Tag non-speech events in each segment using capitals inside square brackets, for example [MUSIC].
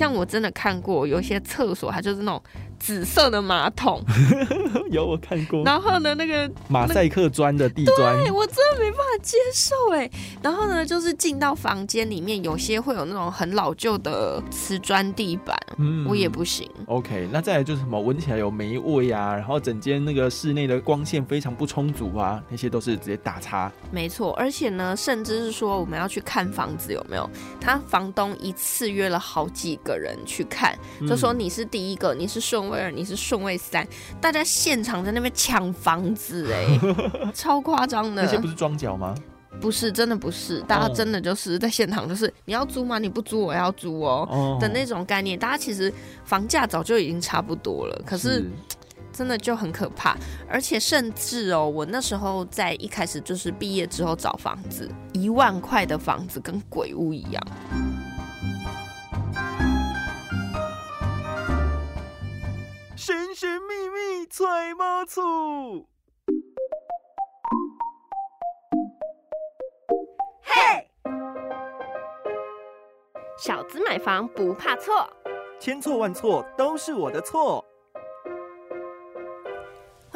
像我真的看过有一些厕所，它就是那种紫色的马桶，[LAUGHS] 有我看过，然后呢那个马赛克砖的地砖，对，我真的没办法接受哎。然后呢，就是进到房间里面，有些会有那种很老旧的瓷砖地板，嗯，我也不行。OK，那再来就是什么，闻起来有霉味啊，然后整间那个室内的光线非常不充足啊，那些都是直接打叉。没错，而且呢，甚至是说我们要去看房子有没有，他房东一次约了好几个人去看，就说你是第一个，你是顺位二，你是顺位三，大家现场在那边抢房子，[LAUGHS] 哎，超夸张的。那些不是装脚吗？不是，真的不是，大家真的就是在现场，就是你要租吗？你不租，我要租哦的那种概念。大家其实房价早就已经差不多了，可是真的就很可怕。而且甚至哦，我那时候在一开始就是毕业之后找房子，一万块的房子跟鬼屋一样。神神秘秘揣猫醋。小资买房不怕错，千错万错都是我的错。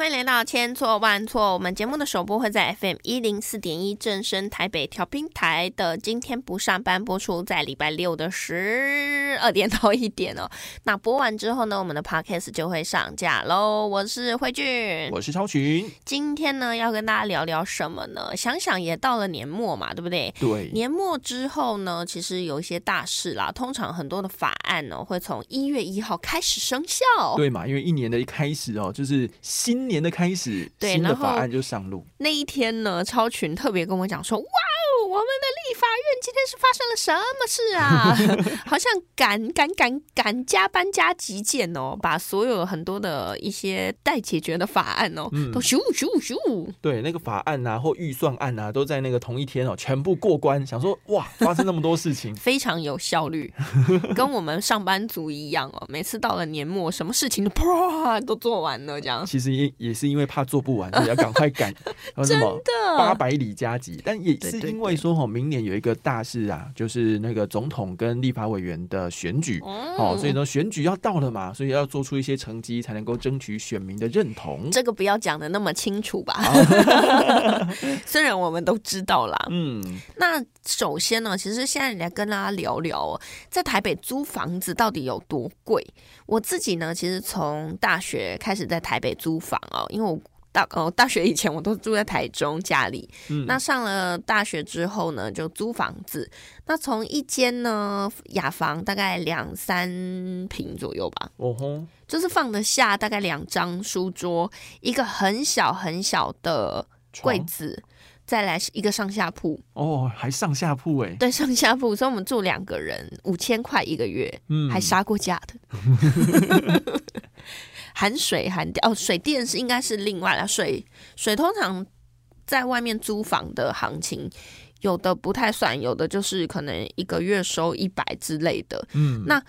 欢迎来到千错万错，我们节目的首播会在 FM 一零四点一正声台北调频台的今天不上班播出，在礼拜六的十二点到一点哦。那播完之后呢，我们的 Podcast 就会上架喽。我是慧俊，我是超群。今天呢，要跟大家聊聊什么呢？想想也到了年末嘛，对不对？对。年末之后呢，其实有一些大事啦。通常很多的法案呢，会从一月一号开始生效。对嘛？因为一年的一开始哦，就是新。年的开始，新的法案就上路。那一天呢，超群特别跟我讲说：“哇哦，我们的立法院今天是发生了什么事啊？[LAUGHS] 好像赶赶赶赶加班加急件哦，把所有很多的一些待解决的法案哦，都咻咻咻。对，那个法案啊或预算案啊，都在那个同一天哦，全部过关。想说哇，发生那么多事情，[LAUGHS] 非常有效率，[LAUGHS] 跟我们上班族一样哦。每次到了年末，什么事情都啪都做完了，这样。其实也也是因为怕做不完，所以要赶快赶。真的八百里加急，但也是因为说哈，明年有一个大事啊，就是那个总统跟立法委员的选举哦，所以说选举要到了嘛，所以要做出一些成绩，才能够争取选民的认同。这个不要讲的那么清楚吧？[LAUGHS] 虽然我们都知道啦。嗯，那首先呢，其实现在来跟大家聊聊，在台北租房子到底有多贵。我自己呢，其实从大学开始在台北租房哦，因为我大哦大学以前我都住在台中家里，嗯那上了大学之后呢，就租房子。那从一间呢雅房大概两三平左右吧，哦吼，就是放得下大概两张书桌，一个很小很小的柜子。再来一个上下铺哦，还上下铺哎，对，上下铺，所以我们住两个人，五千块一个月，嗯，还杀过价的，[LAUGHS] 含水含电哦，水电是应该是另外啦，水水通常在外面租房的行情，有的不太算，有的就是可能一个月收一百之类的，嗯，那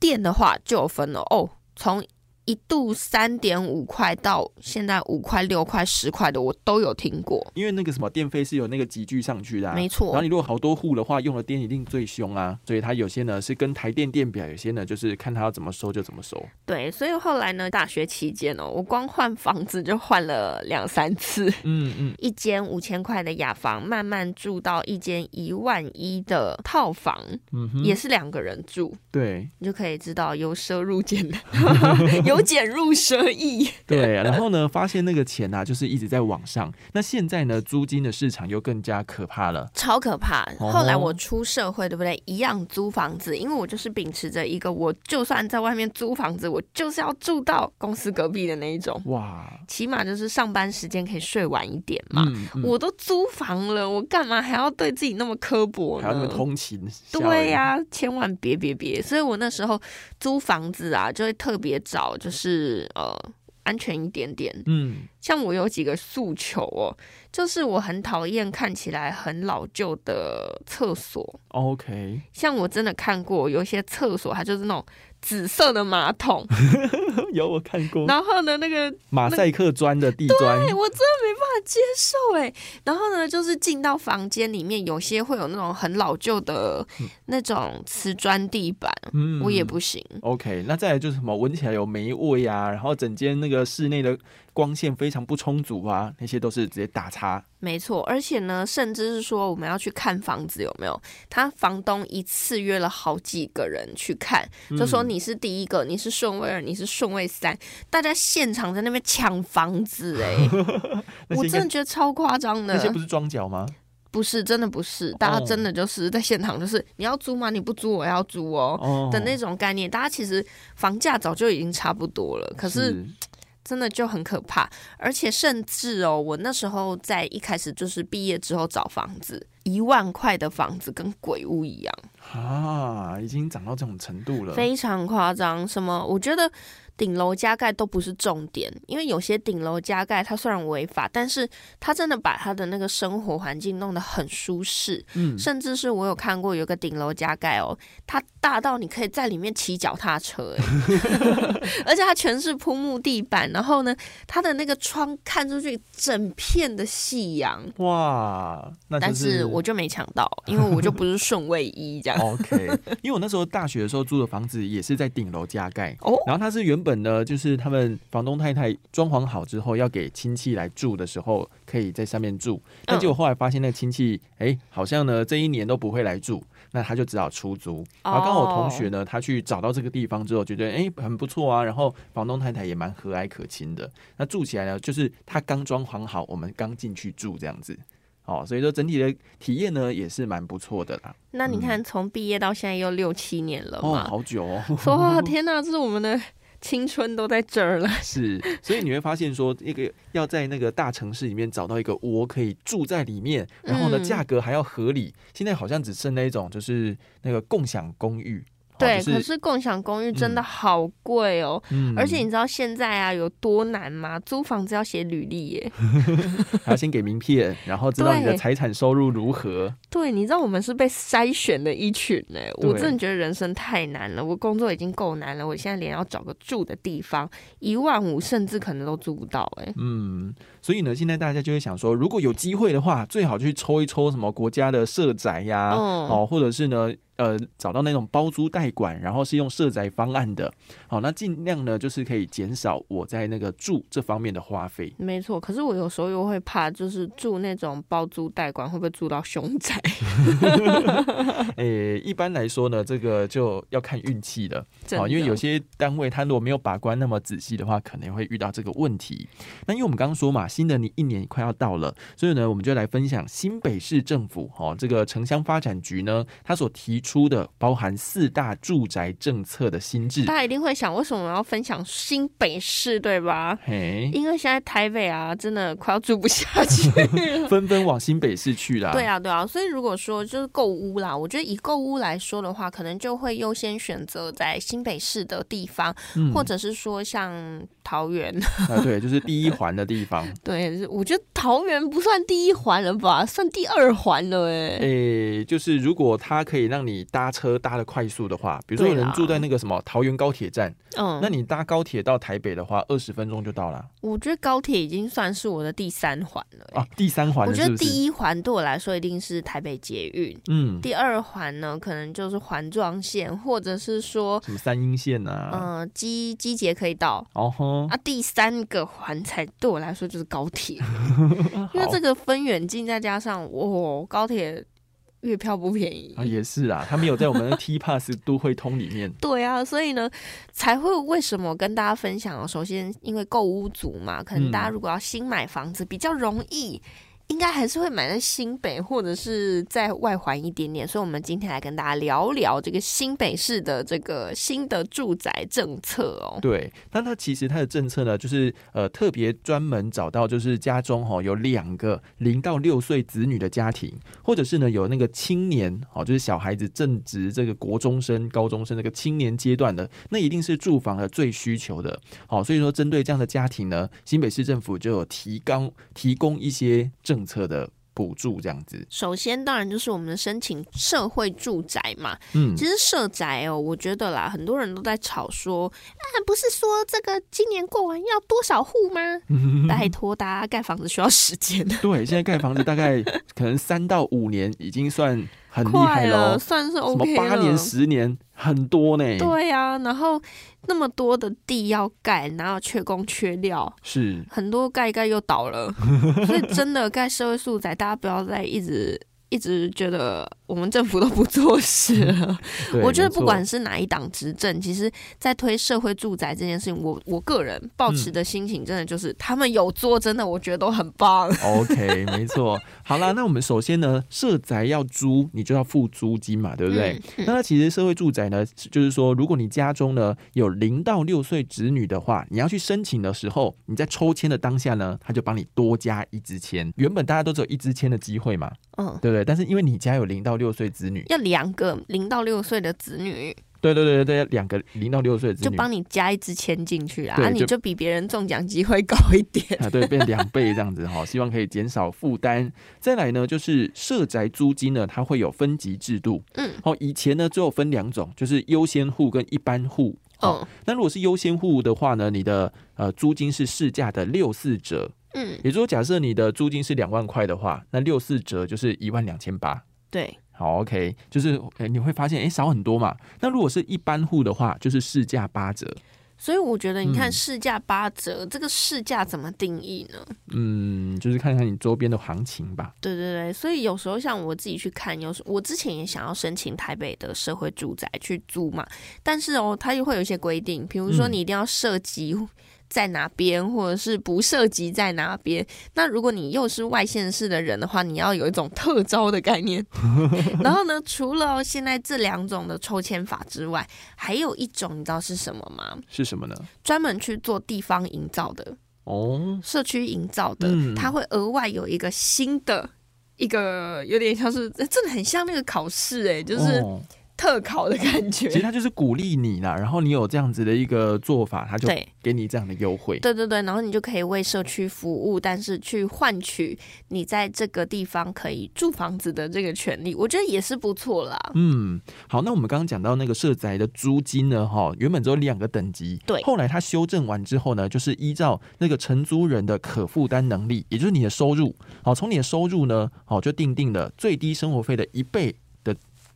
电的话就有分了哦，从。一度三点五块到现在五块六块十块的我都有听过，因为那个什么电费是有那个集聚上去的，没错。然后你如果好多户的话，用的电一定最凶啊，所以它有些呢是跟台电电表，有些呢就是看它要怎么收就怎么收。对，所以后来呢，大学期间哦，我光换房子就换了两三次，嗯嗯，一间五千块的雅房，慢慢住到一间一万一的套房，嗯哼，也是两个人住，对，你就可以知道由奢入俭的 [LAUGHS] [LAUGHS] [LAUGHS] 有。减入奢易，[LAUGHS] 对，然后呢，发现那个钱啊，就是一直在往上。那现在呢，租金的市场又更加可怕了，超可怕。后来我出社会，对不对？一样租房子，因为我就是秉持着一个，我就算在外面租房子，我就是要住到公司隔壁的那一种。哇，起码就是上班时间可以睡晚一点嘛。我都租房了，我干嘛还要对自己那么刻薄呢？还要那么通勤？对呀，千万别别别。所以我那时候租房子啊，就会特别找就。是呃，安全一点点，嗯，像我有几个诉求哦，就是我很讨厌看起来很老旧的厕所。OK，像我真的看过有一些厕所，它就是那种。紫色的马桶，[LAUGHS] 有我看过。然后呢，那个马赛克砖的地砖，对我真的没办法接受哎。然后呢，就是进到房间里面，有些会有那种很老旧的那种瓷砖地板，嗯，我也不行。OK，那再来就是什么，闻起来有霉味啊，然后整间那个室内的。光线非常不充足啊，那些都是直接打叉。没错，而且呢，甚至是说我们要去看房子有没有，他房东一次约了好几个人去看，就说你是第一个，你是顺位二，你是顺位三，大家现场在那边抢房子，[LAUGHS] 哎，我真的觉得超夸张的。那些不是装脚吗？不是，真的不是，大家真的就是在现场，就是你要租吗？你不租，我要租哦的那种概念。大家其实房价早就已经差不多了，可是。真的就很可怕，而且甚至哦，我那时候在一开始就是毕业之后找房子，一万块的房子跟鬼屋一样啊，已经涨到这种程度了，非常夸张。什么？我觉得。顶楼加盖都不是重点，因为有些顶楼加盖它虽然违法，但是它真的把它的那个生活环境弄得很舒适。嗯，甚至是我有看过有个顶楼加盖哦，它大到你可以在里面骑脚踏车，[LAUGHS] 而且它全是铺木地板，然后呢，它的那个窗看出去整片的夕阳。哇，那但是我就没抢到，因为我就不是顺位一这样。[LAUGHS] OK，因为我那时候大学的时候租的房子也是在顶楼加盖哦，然后它是原本。本呢，就是他们房东太太装潢好之后，要给亲戚来住的时候，可以在上面住。但结果后来发现，那个亲戚哎，好像呢这一年都不会来住，那他就只好出租。然后刚好同学呢，他去找到这个地方之后，觉得哎很不错啊。然后房东太太也蛮和蔼可亲的。那住起来呢，就是他刚装潢好，我们刚进去住这样子。哦，所以说整体的体验呢，也是蛮不错的啦。那你看，从毕业到现在又六七年了嘛，好久哦。哇，天哪，这是我们的。青春都在这儿了，[LAUGHS] 是，所以你会发现说，一个要在那个大城市里面找到一个窝可以住在里面，然后呢，价格还要合理。现在好像只剩那一种，就是那个共享公寓。对，可是共享公寓真的好贵哦，而且你知道现在啊有多难吗？租房子要写履历耶，[LAUGHS] 还要先给名片，然后知道你的财产收入如何。对，你知道我们是被筛选的一群呢。我真的觉得人生太难了，我工作已经够难了，我现在连要找个住的地方，一万五甚至可能都租不到哎。嗯，所以呢，现在大家就会想说，如果有机会的话，最好去抽一抽什么国家的社宅呀，哦，或者是呢。呃，找到那种包租代管，然后是用社宅方案的，好，那尽量呢，就是可以减少我在那个住这方面的花费。没错，可是我有时候又会怕，就是住那种包租代管会不会住到凶宅？[LAUGHS] 诶，一般来说呢，这个就要看运气的，好，因为有些单位他如果没有把关那么仔细的话，可能会遇到这个问题。那因为我们刚刚说嘛，新的你一年快要到了，所以呢，我们就来分享新北市政府哦，这个城乡发展局呢，他所提出。的包含四大住宅政策的新制，大家一定会想，为什么要分享新北市，对吧？嘿，因为现在台北啊，真的快要住不下去，纷纷往新北市去了。对啊，对啊，所以如果说就是购屋啦，我觉得以购屋来说的话，可能就会优先选择在新北市的地方，或者是说像桃园啊，对，就是第一环的地方。[LAUGHS] 对，我觉得桃园不算第一环了吧，算第二环了，哎，哎，就是如果它可以让你。搭车搭的快速的话，比如说有人住在那个什么桃园高铁站，嗯，那你搭高铁到台北的话，二十分钟就到了。我觉得高铁已经算是我的第三环了。啊，第三环，我觉得第一环对我来说一定是台北捷运，嗯，第二环呢可能就是环状线，或者是说什么三阴线啊，嗯，机机捷可以到。哦吼，啊，第三个环才对我来说就是高铁，[LAUGHS] 因为这个分远近，再加上哦，高铁。月票不便宜啊，也是啊，他没有在我们的 [LAUGHS] T Pass 都会通里面。对啊，所以呢，才会为什么跟大家分享？首先，因为购屋族嘛，可能大家如果要新买房子比较容易，应该还是会买在新北或者是在外环一点点。所以，我们今天来跟大家聊聊这个新北市的这个新的住宅政策哦。对，但它其实它的政策呢，就是呃特别专门找到就是家中哈有两个零到六岁子女的家庭，或者是呢有那个青年哦，就是小孩子正值这个国中生、高中生这个青年阶段的，那一定是住房的最需求的。好，所以说针对这样的家庭呢，新北市政府就有提高提供一些政策的。补助这样子，首先当然就是我们的申请社会住宅嘛。嗯，其实社宅哦，我觉得啦，很多人都在吵说，啊，不是说这个今年过完要多少户吗？[LAUGHS] 拜托，大家盖房子需要时间。对，现在盖房子大概可能三到五年已经算。很厉害了，算是 OK 了。八年、十年，很多呢。对呀，然后那么多的地要盖，哪有缺工缺料？是很多盖一盖又倒了，[LAUGHS] 所以真的盖社会住宅，大家不要再一直一直觉得。我们政府都不做事了。[LAUGHS] 我觉得不管是哪一党执政，其实，在推社会住宅这件事情，我我个人抱持的心情，真的就是他们有做，真的我觉得都很棒。OK，[LAUGHS] 没错。好了，那我们首先呢，社宅要租，你就要付租金嘛，对不对？那它其实社会住宅呢，就是说，如果你家中呢有零到六岁子女的话，你要去申请的时候，你在抽签的当下呢，他就帮你多加一支签。原本大家都只有一支签的机会嘛，嗯，对不对？但是因为你家有零到六岁子女要两个零到六岁的子女，对对对对对，两个零到六岁的子女就帮你加一支签进去啊，你就比别人中奖机会高一点啊，对，变两倍这样子哈，希望可以减少负担。再来呢，就是社宅租金呢，它会有分级制度，嗯，好，以前呢只有分两种，就是优先户跟一般户，哦，那如果是优先户的话呢，你的呃租金是市价的六四折。嗯，也就是说，假设你的租金是两万块的话，那六四折就是一万两千八。对，好，OK，就是你会发现，哎，少很多嘛。那如果是一般户的话，就是市价八折。所以我觉得，你看市价八折，这个市价怎么定义呢？嗯，就是看看你周边的行情吧。对对对，所以有时候像我自己去看，有时我之前也想要申请台北的社会住宅去租嘛，但是哦，它又会有一些规定，比如说你一定要涉及。在哪边，或者是不涉及在哪边？那如果你又是外县市的人的话，你要有一种特招的概念。[LAUGHS] 然后呢，除了现在这两种的抽签法之外，还有一种，你知道是什么吗？是什么呢？专门去做地方营造的哦，社区营造的，它会额外有一个新的一个，有点像是真的很像那个考试哎，就是。特考的感觉，其实他就是鼓励你啦，然后你有这样子的一个做法，他就给你这样的优惠。对对对，然后你就可以为社区服务，但是去换取你在这个地方可以住房子的这个权利，我觉得也是不错啦。嗯，好，那我们刚刚讲到那个社宅的租金呢，哈，原本只有两个等级，对，后来他修正完之后呢，就是依照那个承租人的可负担能力，也就是你的收入，好，从你的收入呢，好，就定定了最低生活费的一倍。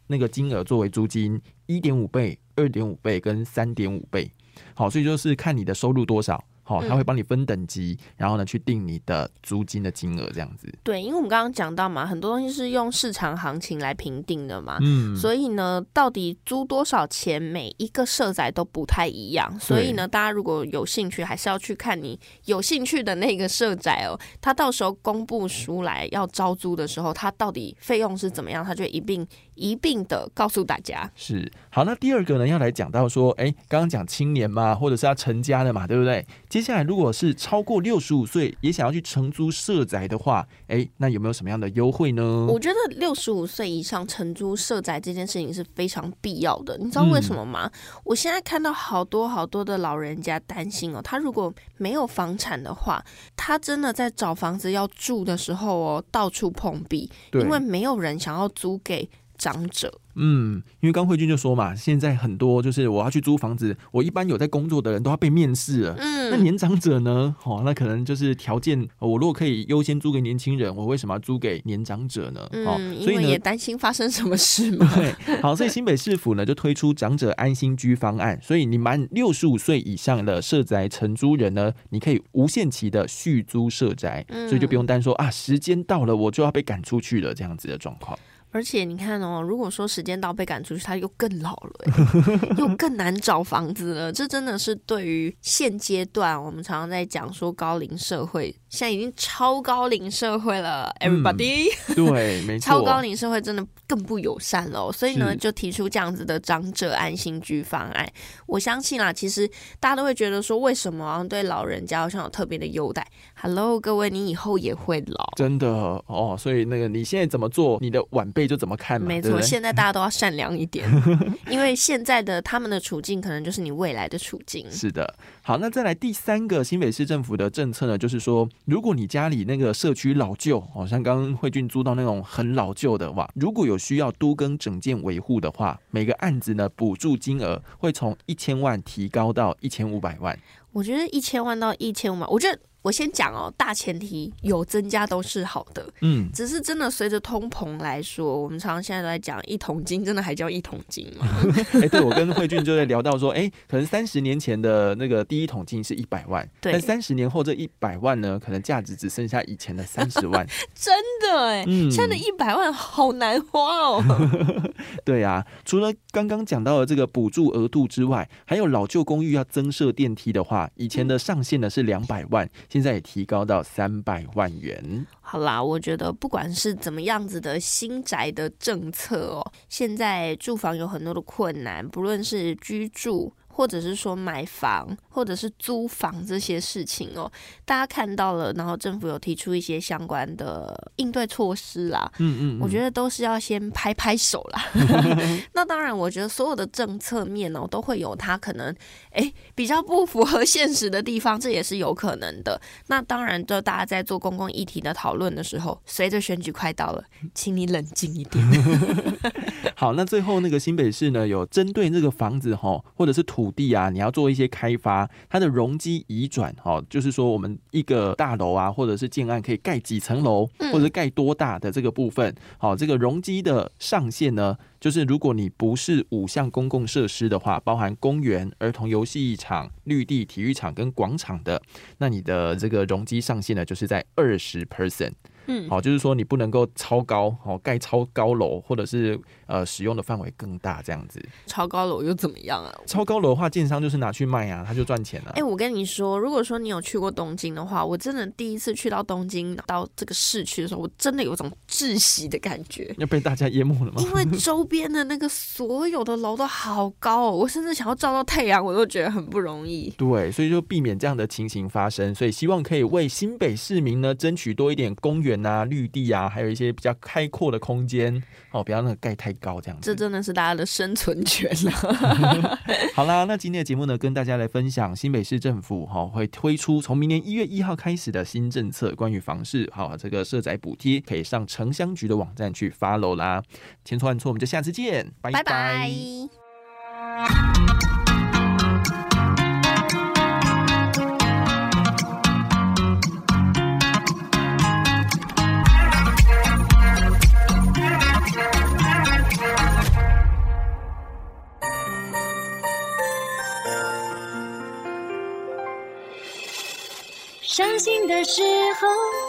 那个金额作为租金一点五倍、二点五倍跟三点五倍，好，所以就是看你的收入多少。好，他会帮你分等级，然后呢去定你的租金的金额这样子。对，因为我们刚刚讲到嘛，很多东西是用市场行情来评定的嘛，嗯，所以呢，到底租多少钱，每一个社宅都不太一样。所以呢，大家如果有兴趣，还是要去看你有兴趣的那个社宅哦。他到时候公布出来要招租的时候，他到底费用是怎么样，他就一并一并的告诉大家。是，好，那第二个呢，要来讲到说，哎，刚刚讲青年嘛，或者是要成家的嘛，对不对？接下来，如果是超过六十五岁也想要去承租社宅的话，哎，那有没有什么样的优惠呢？我觉得六十五岁以上承租社宅这件事情是非常必要的。你知道为什么吗？我现在看到好多好多的老人家担心哦，他如果没有房产的话，他真的在找房子要住的时候哦，到处碰壁，因为没有人想要租给长者。嗯，因为刚慧君就说嘛，现在很多就是我要去租房子，我一般有在工作的人都要被面试了。嗯，那年长者呢？哦，那可能就是条件，我如果可以优先租给年轻人，我为什么要租给年长者呢？嗯，所以也担心发生什么事嘛。[LAUGHS] 对，好，所以新北市府呢就推出长者安心居方案，所以你满六十五岁以上的社宅承租人呢，你可以无限期的续租社宅，所以就不用担心说啊，时间到了我就要被赶出去了这样子的状况。而且你看哦，如果说时间到被赶出去，他又更老了，又更难找房子了。这真的是对于现阶段我们常常在讲说高龄社会，现在已经超高龄社会了，everybody，[LAUGHS] 对，没错，超高龄社会真的更不友善了。所以呢，就提出这样子的长者安心居方案。我相信啦，其实大家都会觉得说，为什么对老人家好像有特别的优待？Hello，各位，你以后也会老，真的哦。所以那个你现在怎么做，你的晚辈。就怎么看？没错，现在大家都要善良一点，[LAUGHS] 因为现在的他们的处境可能就是你未来的处境。是的，好，那再来第三个新北市政府的政策呢，就是说，如果你家里那个社区老旧，哦，像刚刚慧俊租到那种很老旧的哇，如果有需要都更整建维护的话，每个案子呢补助金额会从一千万提高到一千五百万。我觉得一千万到一千五万，我觉得。我先讲哦，大前提有增加都是好的，嗯，只是真的随着通膨来说，我们常常现在都在讲一桶金，真的还叫一桶金吗？[LAUGHS] 哎，对我跟慧俊就在聊到说，哎，可能三十年前的那个第一桶金是一百万，但三十年后这一百万呢，可能价值只剩下以前的三十万，[LAUGHS] 真的哎，现在的一百万好难花哦。[LAUGHS] 对呀，除了刚刚讲到的这个补助额度之外，还有老旧公寓要增设电梯的话，以前的上限呢是两百万。现在也提高到三百万元。好啦，我觉得不管是怎么样子的新宅的政策哦，现在住房有很多的困难，不论是居住。或者是说买房，或者是租房这些事情哦，大家看到了，然后政府有提出一些相关的应对措施啦。嗯嗯，我觉得都是要先拍拍手啦。[LAUGHS] 那当然，我觉得所有的政策面哦，都会有它可能哎比较不符合现实的地方，这也是有可能的。那当然，就大家在做公共议题的讨论的时候，随着选举快到了，请你冷静一点。[LAUGHS] 好，那最后那个新北市呢，有针对这个房子哈，或者是土地啊，你要做一些开发，它的容积移转哦，就是说我们一个大楼啊，或者是建案可以盖几层楼，或者盖多大的这个部分，好，这个容积的上限呢，就是如果你不是五项公共设施的话，包含公园、儿童游戏场、绿地体育场跟广场的，那你的这个容积上限呢，就是在二十 percent。嗯，好，就是说你不能够超高，好盖超高楼，或者是呃使用的范围更大这样子。超高楼又怎么样啊？超高楼的话，建商就是拿去卖啊，他就赚钱了。哎，我跟你说，如果说你有去过东京的话，我真的第一次去到东京到这个市区的时候，我真的有种窒息的感觉，要被大家淹没了吗？因为周边的那个所有的楼都好高哦，我甚至想要照到太阳，我都觉得很不容易。对，所以就避免这样的情形发生，所以希望可以为新北市民呢争取多一点公园。啊，绿地啊，还有一些比较开阔的空间哦，不要那个盖太高这样子。这真的是大家的生存权了。[LAUGHS] [LAUGHS] 好啦，那今天的节目呢，跟大家来分享新北市政府哈会推出从明年一月一号开始的新政策，关于房市好这个社宅补贴，可以上城乡局的网站去 follow 啦。千错万错，我们就下次见，拜拜。伤